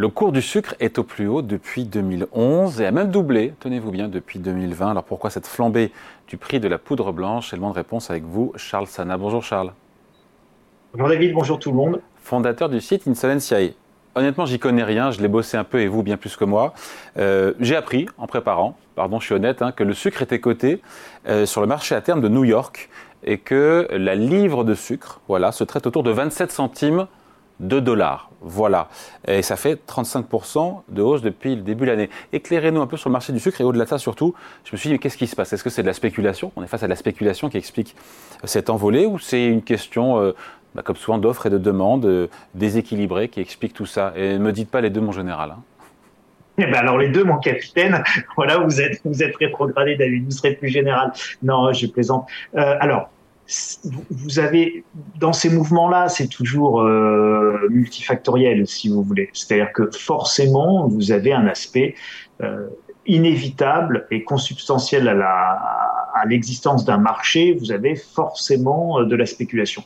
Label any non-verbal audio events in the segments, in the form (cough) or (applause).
Le cours du sucre est au plus haut depuis 2011 et a même doublé, tenez-vous bien, depuis 2020. Alors pourquoi cette flambée du prix de la poudre blanche? Élément de réponse avec vous, Charles Sana. Bonjour Charles. Bonjour David, bonjour tout le monde. Fondateur du site Insolenciae. Honnêtement, j'y connais rien, je l'ai bossé un peu et vous bien plus que moi. Euh, j'ai appris en préparant, pardon, je suis honnête, hein, que le sucre était coté euh, sur le marché à terme de New York et que la livre de sucre, voilà, se traite autour de 27 centimes 2 dollars. Voilà. Et ça fait 35% de hausse depuis le début de l'année. Éclairez-nous un peu sur le marché du sucre et au-delà de ça surtout, je me suis dit, mais qu'est-ce qui se passe? Est-ce que c'est de la spéculation? On est face à de la spéculation qui explique cette envolée ou c'est une question, euh, bah, comme souvent, d'offres et de demandes euh, déséquilibrées qui explique tout ça? Et ne me dites pas les deux, mon général. Hein. Eh ben alors les deux, mon capitaine. (laughs) Voilà, vous êtes rétrogradé, David. Vous serez plus général. Non, je plaisante. Euh, alors, vous avez dans ces mouvements-là, c'est toujours euh, multifactoriel, si vous voulez. C'est-à-dire que forcément, vous avez un aspect euh, inévitable et consubstantiel à la à l'existence d'un marché, vous avez forcément euh, de la spéculation.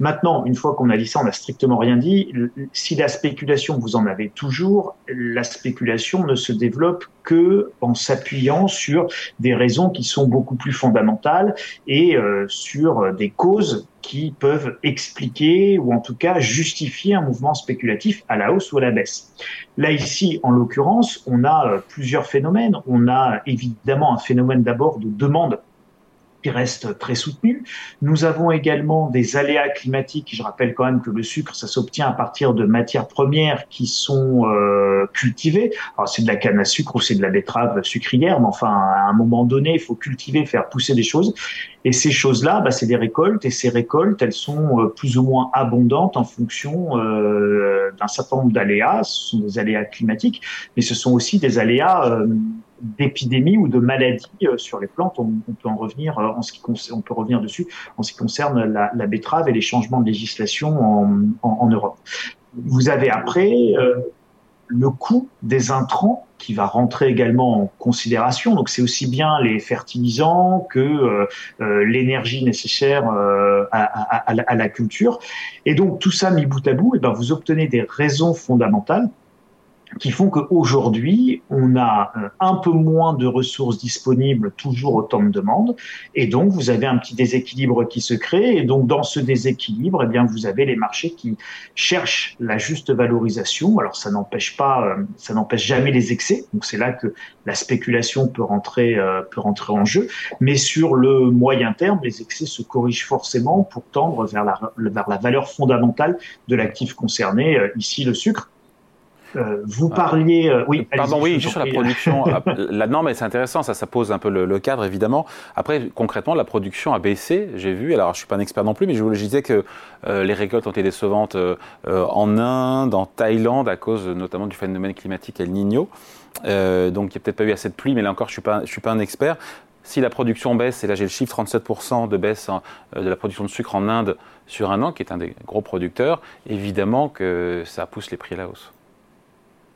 Maintenant, une fois qu'on a dit ça, on n'a strictement rien dit. Si la spéculation, vous en avez toujours, la spéculation ne se développe que en s'appuyant sur des raisons qui sont beaucoup plus fondamentales et euh, sur des causes qui peuvent expliquer ou en tout cas justifier un mouvement spéculatif à la hausse ou à la baisse. Là ici, en l'occurrence, on a euh, plusieurs phénomènes. On a évidemment un phénomène d'abord de demande qui reste très soutenu. Nous avons également des aléas climatiques. Je rappelle quand même que le sucre, ça s'obtient à partir de matières premières qui sont euh, cultivées. Alors c'est de la canne à sucre ou c'est de la betterave sucrière, mais enfin à un moment donné, il faut cultiver, faire pousser des choses. Et ces choses-là, bah, c'est des récoltes, et ces récoltes, elles sont euh, plus ou moins abondantes en fonction euh, d'un certain nombre d'aléas. Ce sont des aléas climatiques, mais ce sont aussi des aléas euh, d'épidémies ou de maladies euh, sur les plantes. On, peut en revenir euh, en ce qui on peut revenir dessus en ce qui concerne la, la betterave et les changements de législation en, Europe. Vous avez après euh, le coût des intrants qui va rentrer également en considération. Donc c'est aussi bien les fertilisants que l'énergie nécessaire à, à, à, la culture. Et donc tout ça mis bout à bout, et eh ben vous obtenez des raisons fondamentales qui font qu'aujourd'hui, on a euh, un peu moins de ressources disponibles, toujours autant de demandes, et donc vous avez un petit déséquilibre qui se crée, et donc dans ce déséquilibre, eh bien vous avez les marchés qui cherchent la juste valorisation. Alors ça n'empêche pas, euh, ça n'empêche jamais les excès, donc c'est là que la spéculation peut rentrer, euh, peut rentrer en jeu, mais sur le moyen terme, les excès se corrigent forcément pour tendre vers la, vers la valeur fondamentale de l'actif concerné, ici le sucre. Euh, vous ah. parliez, euh, oui. Pardon, oui, juste sur la production. Ah, (laughs) la norme, c'est intéressant, ça, ça pose un peu le, cadre, évidemment. Après, concrètement, la production a baissé, j'ai vu. Alors, je suis pas un expert non plus, mais je vous disais que euh, les récoltes ont été décevantes en Inde, en Thaïlande, à cause notamment du phénomène climatique El Niño. donc, il n'y a peut-être pas eu assez de pluie, mais là encore, je suis pas, je suis pas un expert. Si la production baisse, et là j'ai le chiffre 37% de baisse de la production de sucre en Inde sur un an, qui est un des gros producteurs, évidemment que ça pousse les prix à la hausse.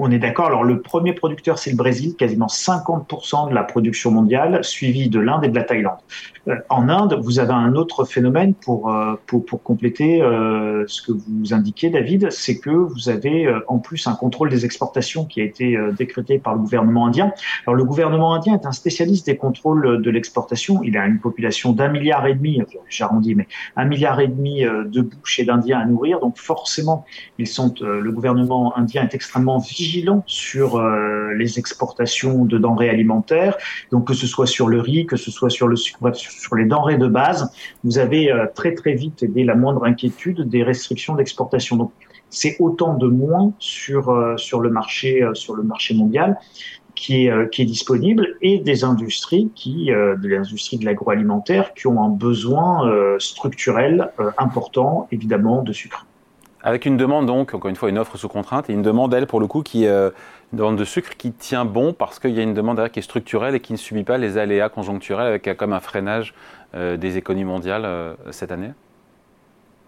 On est d'accord. Alors, le premier producteur, c'est le Brésil, quasiment 50% de la production mondiale, suivi de l'Inde et de la Thaïlande. Euh, en Inde, vous avez un autre phénomène pour, euh, pour, pour compléter euh, ce que vous indiquez, David, c'est que vous avez en plus un contrôle des exportations qui a été décrété par le gouvernement indien. Alors, le gouvernement indien est un spécialiste des contrôles de l'exportation. Il a une population d'un milliard et demi, j'arrondis, mais un milliard et demi de bouches et d'Indiens à nourrir. Donc, forcément, ils sont, le gouvernement indien est extrêmement vigilant vigilant sur euh, les exportations de denrées alimentaires. Donc que ce soit sur le riz, que ce soit sur les denrées de base, vous avez euh, très très vite, dès la moindre inquiétude, des restrictions d'exportation. Donc c'est autant de moins sur euh, le marché sur le marché mondial qui est, qui est disponible et des industries qui, de l'industrie de l'agroalimentaire, qui ont un besoin structurel important, évidemment, de sucre. Avec une demande donc, encore une fois, une offre sous contrainte et une demande, elle, pour le coup, qui, euh, une demande de sucre qui tient bon parce qu'il y a une demande qui est structurelle et qui ne subit pas les aléas conjoncturels avec comme un freinage euh, des économies mondiales euh, cette année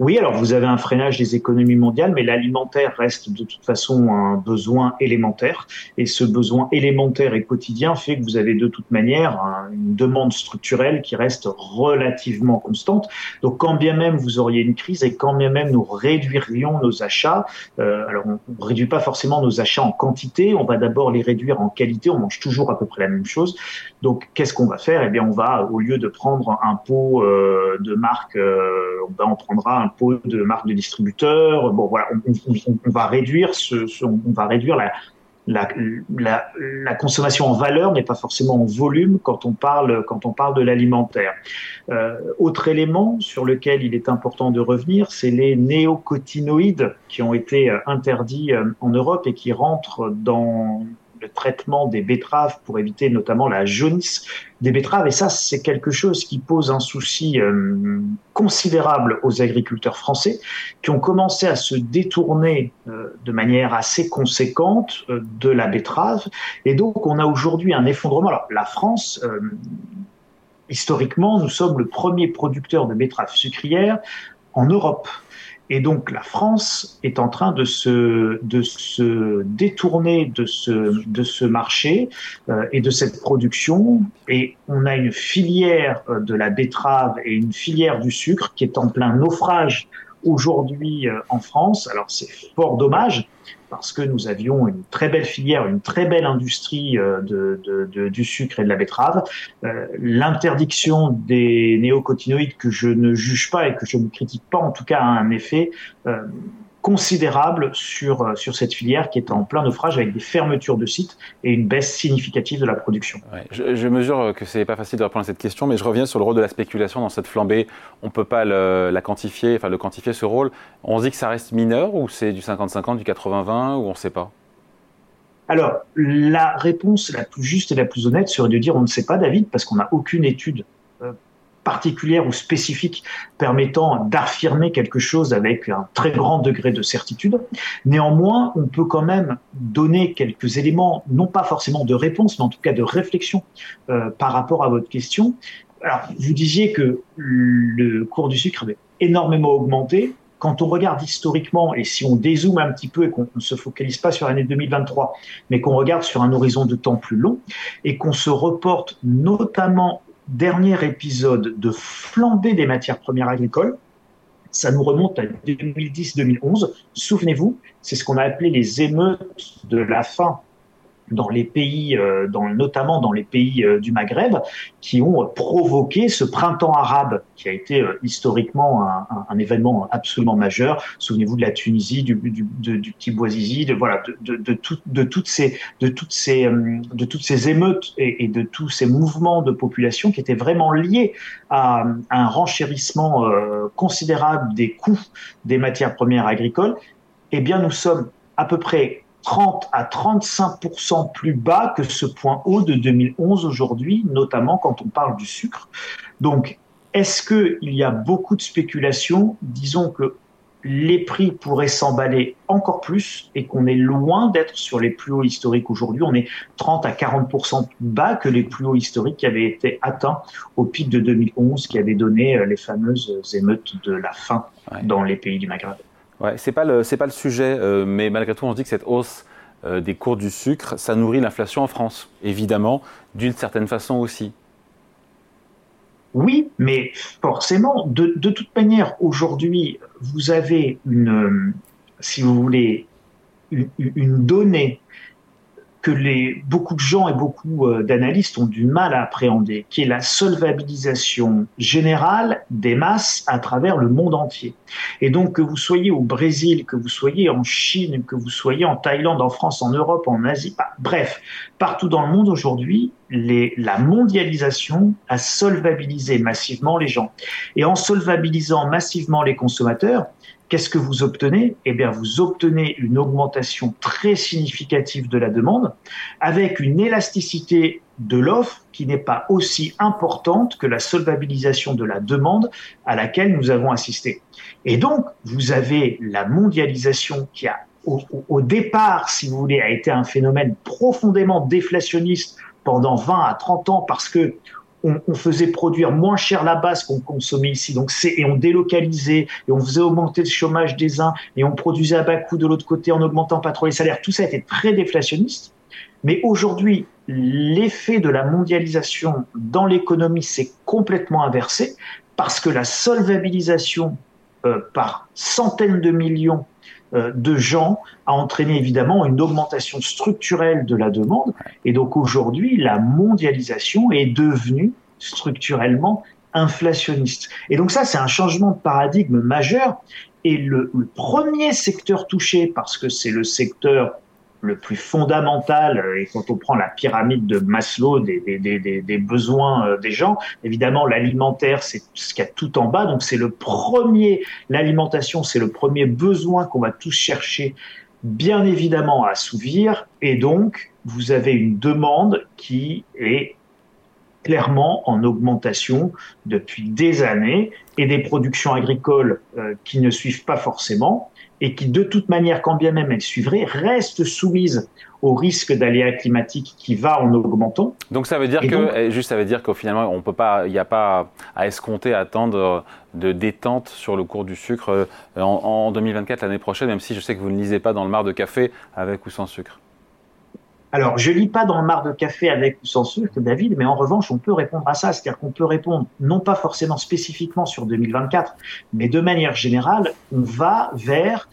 Oui, alors vous avez un freinage des économies mondiales, mais l'alimentaire reste de toute façon un besoin élémentaire. Et ce besoin élémentaire et quotidien fait que vous avez de toute manière une demande structurelle qui reste relativement constante. Donc quand bien même vous auriez une crise et quand bien même nous réduirions nos achats, euh, alors on ne réduit pas forcément nos achats en quantité, on va d'abord les réduire en qualité, on mange toujours à peu près la même chose. Donc qu'est-ce qu'on va faire? Eh bien on va, au lieu de prendre un pot euh, de marque, euh, on, prendra un pot de marque de distributeur. Bon voilà, on, va réduire on va réduire la, consommation en valeur n'est pas forcément en volume quand on parle, quand on parle de l'alimentaire. Euh, autre élément sur lequel il est important de revenir, c'est les néocotinoïdes qui ont été euh, interdits euh, en Europe et qui rentrent dans le traitement des betteraves pour éviter notamment la jaunisse des betteraves. Et ça, c'est quelque chose qui pose un souci euh, considérable aux agriculteurs français qui ont commencé à se détourner euh, de manière assez conséquente euh, de la betterave. Et donc, on a aujourd'hui un effondrement. Alors, la France, historiquement, nous sommes le premier producteur de betteraves sucrières en Europe. Et donc la France est en train de se, de se détourner de ce, de ce marché euh, et de cette production. Et on a une filière euh, de la betterave et une filière du sucre qui est en plein naufrage aujourd'hui euh, en France. Alors c'est fort dommage parce que nous avions une très belle filière, une très belle industrie euh, de, du sucre et de la betterave. Euh, l'interdiction des néocotinoïdes que je ne juge pas et que je ne critique pas, en tout cas, a un effet considérable sur, euh, sur cette filière qui est en plein naufrage avec des fermetures de sites et une baisse significative de la production. je, mesure que ce n'est pas facile de répondre à cette question, mais je reviens sur le rôle de la spéculation dans cette flambée. On ne peut pas le, la quantifier, enfin le quantifier ce rôle. On se dit que ça reste mineur ou c'est du 50-50, du 80-20 ou on ne sait pas? Alors, la réponse la plus juste et la plus honnête serait de dire on ne sait pas, David, parce qu'on n'a aucune étude particulière ou spécifique permettant d'affirmer quelque chose avec un très grand degré de certitude. Néanmoins, on peut quand même donner quelques éléments, non pas forcément de réponse, mais en tout cas de réflexion euh, par rapport à votre question. Alors, vous disiez que le cours du sucre avait énormément augmenté. Quand on regarde historiquement, et si on dézoome un petit peu et qu'on ne se focalise pas sur l'année 2023, mais qu'on regarde sur un horizon de temps plus long, et qu'on se reporte notamment dernier épisode de flambée des matières premières agricoles. Ça nous remonte à 2010-2011. Souvenez-vous, c'est ce qu'on a appelé les émeutes de la faim dans les pays, euh, dans, notamment dans les pays euh, du Maghreb, qui ont provoqué ce printemps arabe, qui a été euh, historiquement un, un, un, événement absolument majeur. Souvenez-vous de la Tunisie, du, du, du petit Boisizi, de voilà, de, de, de, tout, de toutes ces, de toutes ces, de toutes ces émeutes et, et, de tous ces mouvements de population qui étaient vraiment liés à, à un renchérissement considérable des coûts des matières premières agricoles. Eh bien, nous sommes à peu près 30 à 35 plus bas que ce point haut de 2011 aujourd'hui, notamment quand on parle du sucre. Donc, est-ce qu'il y a beaucoup de spéculation Disons que les prix pourraient s'emballer encore plus et qu'on est loin d'être sur les plus hauts historiques aujourd'hui. On est 30 à 40 plus bas que les plus hauts historiques qui avaient été atteints au pic de 2011 qui avait donné euh, les fameuses émeutes de la faim dans les pays du Maghreb. Ouais, c'est pas le c'est pas le sujet, euh, mais malgré tout, on se dit que cette hausse euh, des cours du sucre, ça nourrit l'inflation en France, évidemment, d'une certaine façon aussi. Oui, mais forcément, de, de toute manière, aujourd'hui, vous avez une, euh, si vous voulez, une, une donnée que les, beaucoup de gens et beaucoup euh, d'analystes ont du mal à appréhender, qui est la solvabilisation générale des masses à travers le monde entier. Et donc que vous soyez au Brésil, que vous soyez en Chine, que vous soyez en Thaïlande, en France, en Europe, en Asie, bah, bref, partout dans le monde aujourd'hui, la mondialisation a solvabilisé massivement les gens. Et en solvabilisant massivement les consommateurs, Qu'est-ce que vous obtenez? Eh bien, vous obtenez une augmentation très significative de la demande avec une élasticité de l'offre qui n'est pas aussi importante que la solvabilisation de la demande à laquelle nous avons assisté. Et donc, vous avez la mondialisation qui a, au, au départ, si vous voulez, a été un phénomène profondément déflationniste pendant 20 à 30 ans parce que on, faisait produire moins cher la base qu'on consommait ici, donc c'est et on délocalisait et on faisait augmenter le chômage des uns et on produisait à bas coût de l'autre côté en augmentant pas trop les salaires. Tout ça était très déflationniste. Mais aujourd'hui, l'effet de la mondialisation dans l'économie s'est complètement inversé parce que la solvabilisation euh, par centaines de millions de gens a entraîné évidemment une augmentation structurelle de la demande. Et donc aujourd'hui, la mondialisation est devenue structurellement inflationniste. Et donc ça, c'est un changement de paradigme majeur. Et le, le premier secteur touché, parce que c'est le secteur le plus fondamental, euh, et quand on prend la pyramide de Maslow des, des, des, des besoins euh, des gens, évidemment l'alimentaire c'est ce qu'il y a tout en bas, donc c'est le premier, l'alimentation c'est le premier besoin qu'on va tous chercher bien évidemment à assouvir, et donc vous avez une demande qui est clairement en augmentation depuis des années et des productions agricoles euh, qui ne suivent pas forcément et qui, de toute manière, quand bien même elles suivraient, restent soumises au risque d'aléas climatiques qui va en augmentant. Donc ça veut dire que, eh, juste ça veut dire qu'au finalement, on peut pas, il n'y a pas à escompter, à attendre de détente sur le cours du sucre euh, en, en 2024, l'année prochaine, même si je sais que vous ne lisez pas dans le mar de café avec ou sans sucre. Alors, je lis pas dans le mar de café avec ou sans sucre, David, mais en revanche, on peut répondre à ça. C'est-à-dire qu'on peut répondre, non pas forcément spécifiquement sur 2024, mais de manière générale, on va vers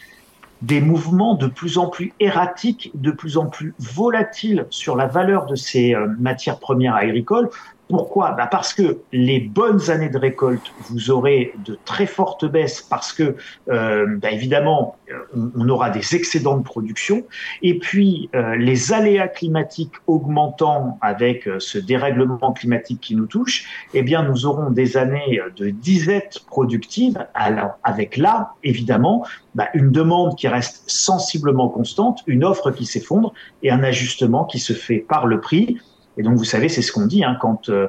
des mouvements de plus en plus erratiques, de plus en plus volatiles sur la valeur de ces euh, matières premières agricoles. Pourquoi? Bah Parce que les bonnes années de récolte, vous aurez de très fortes baisses parce que, euh, bah évidemment, on, aura des excédents de production. Et puis, euh, les aléas climatiques augmentant avec euh, ce dérèglement climatique qui nous touche, eh bien, nous aurons des années de disette productive. Alors, avec là, évidemment, bah, une demande qui reste sensiblement constante, une offre qui s'effondre et un ajustement qui se fait par le prix. Et donc, vous savez, c'est ce qu'on dit, hein, quand, euh,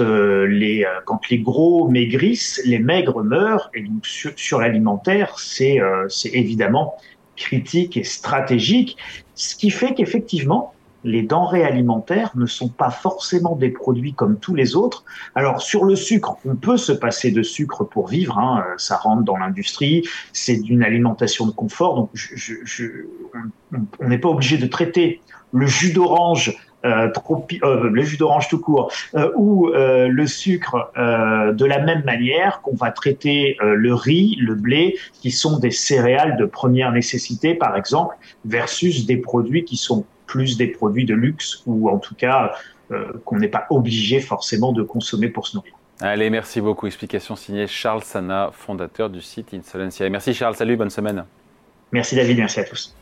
euh, les, euh, quand les gros maigrissent, les maigres meurent. Et donc, sur, l'alimentaire, c'est évidemment critique et stratégique. Ce qui fait qu'effectivement, les denrées alimentaires ne sont pas forcément des produits comme tous les autres. Alors sur le sucre, on peut se passer de sucre pour vivre, hein, ça rentre dans l'industrie, c'est d'une alimentation de confort, donc on n'est pas obligé de traiter le jus d'orange euh, euh, le jus d'orange tout court, euh, ou le sucre de la même manière qu'on va traiter le riz, le blé, qui sont des céréales de première nécessité, par exemple, versus des produits qui sont plus des produits de luxe ou en tout cas qu'on n'est pas obligé forcément de consommer pour se nourrir. Allez, merci beaucoup. Explication signée Charles Sana, fondateur du site Insolencia. Merci Charles, salut, bonne semaine. Merci David, merci à tous.